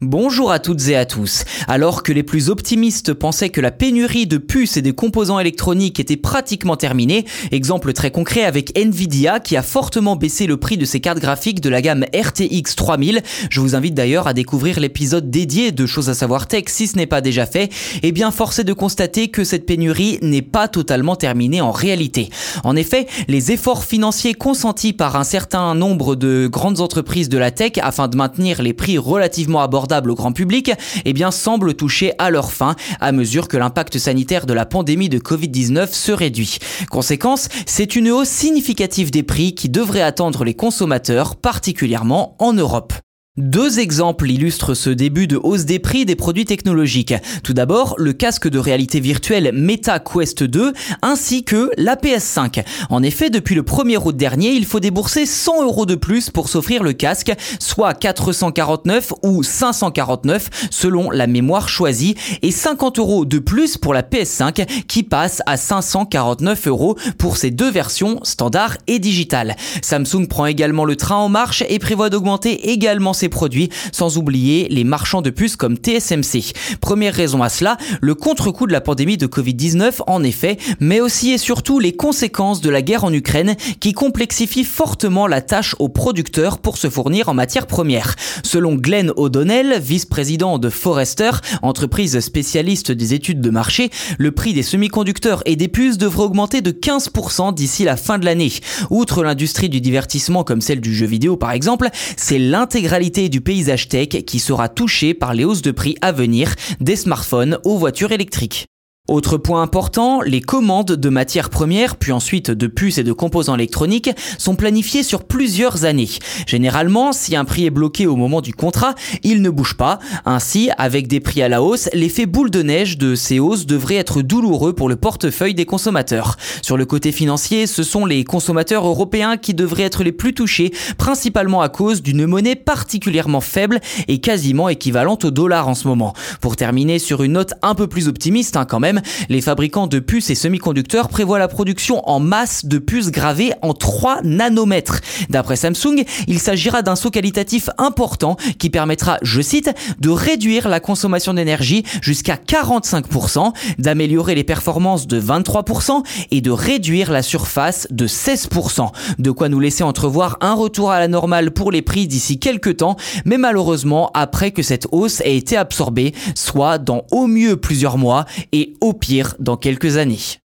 Bonjour à toutes et à tous. Alors que les plus optimistes pensaient que la pénurie de puces et des composants électroniques était pratiquement terminée, exemple très concret avec Nvidia qui a fortement baissé le prix de ses cartes graphiques de la gamme RTX 3000. Je vous invite d'ailleurs à découvrir l'épisode dédié de Choses à savoir tech si ce n'est pas déjà fait. Eh bien, force est de constater que cette pénurie n'est pas totalement terminée en réalité. En effet, les efforts financiers consentis par un certain nombre de grandes entreprises de la tech afin de maintenir les prix relativement abordables au grand public, eh bien, semble toucher à leur fin à mesure que l'impact sanitaire de la pandémie de Covid-19 se réduit. Conséquence, c'est une hausse significative des prix qui devrait attendre les consommateurs, particulièrement en Europe. Deux exemples illustrent ce début de hausse des prix des produits technologiques. Tout d'abord, le casque de réalité virtuelle Meta Quest 2 ainsi que la PS5. En effet, depuis le 1er août dernier, il faut débourser 100 euros de plus pour s'offrir le casque, soit 449 ou 549 selon la mémoire choisie, et 50 euros de plus pour la PS5 qui passe à 549 euros pour ces deux versions standard et digitale. Samsung prend également le train en marche et prévoit d'augmenter également ses produits, sans oublier les marchands de puces comme TSMC. Première raison à cela, le contre-coup de la pandémie de Covid-19 en effet, mais aussi et surtout les conséquences de la guerre en Ukraine qui complexifient fortement la tâche aux producteurs pour se fournir en matières premières. Selon Glenn O'Donnell, vice-président de Forrester, entreprise spécialiste des études de marché, le prix des semi-conducteurs et des puces devrait augmenter de 15% d'ici la fin de l'année. Outre l'industrie du divertissement comme celle du jeu vidéo par exemple, c'est l'intégralité du paysage tech qui sera touché par les hausses de prix à venir des smartphones aux voitures électriques. Autre point important, les commandes de matières premières, puis ensuite de puces et de composants électroniques, sont planifiées sur plusieurs années. Généralement, si un prix est bloqué au moment du contrat, il ne bouge pas. Ainsi, avec des prix à la hausse, l'effet boule de neige de ces hausses devrait être douloureux pour le portefeuille des consommateurs. Sur le côté financier, ce sont les consommateurs européens qui devraient être les plus touchés, principalement à cause d'une monnaie particulièrement faible et quasiment équivalente au dollar en ce moment. Pour terminer sur une note un peu plus optimiste hein, quand même, les fabricants de puces et semi-conducteurs prévoient la production en masse de puces gravées en 3 nanomètres. D'après Samsung, il s'agira d'un saut qualitatif important qui permettra, je cite, de réduire la consommation d'énergie jusqu'à 45%, d'améliorer les performances de 23% et de réduire la surface de 16%. De quoi nous laisser entrevoir un retour à la normale pour les prix d'ici quelques temps, mais malheureusement après que cette hausse ait été absorbée, soit dans au mieux plusieurs mois et au au pire dans quelques années.